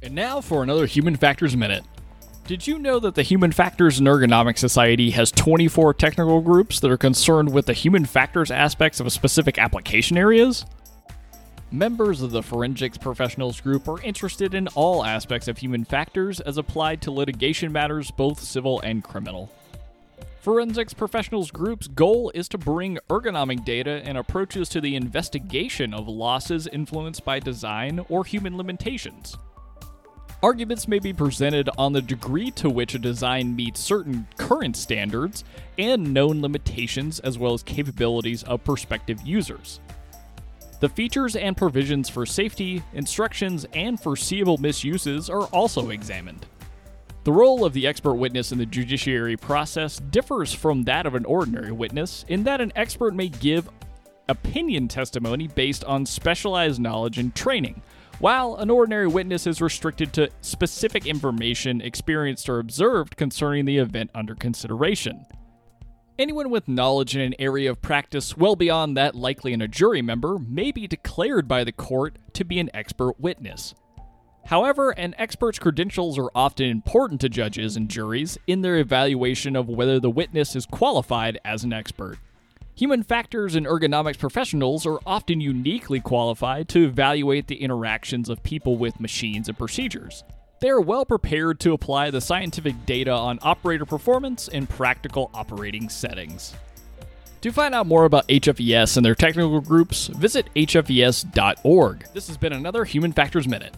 And now for another Human Factors Minute. Did you know that the Human Factors and Ergonomics Society has 24 technical groups that are concerned with the human factors aspects of specific application areas? Members of the Forensics Professionals Group are interested in all aspects of human factors as applied to litigation matters, both civil and criminal. Forensics Professionals Group's goal is to bring ergonomic data and approaches to the investigation of losses influenced by design or human limitations. Arguments may be presented on the degree to which a design meets certain current standards and known limitations, as well as capabilities of prospective users. The features and provisions for safety, instructions, and foreseeable misuses are also examined. The role of the expert witness in the judiciary process differs from that of an ordinary witness in that an expert may give opinion testimony based on specialized knowledge and training, while an ordinary witness is restricted to specific information experienced or observed concerning the event under consideration. Anyone with knowledge in an area of practice well beyond that likely in a jury member may be declared by the court to be an expert witness. However, an expert's credentials are often important to judges and juries in their evaluation of whether the witness is qualified as an expert. Human factors and ergonomics professionals are often uniquely qualified to evaluate the interactions of people with machines and procedures. They are well prepared to apply the scientific data on operator performance in practical operating settings. To find out more about HFES and their technical groups, visit hfes.org. This has been another Human Factors Minute.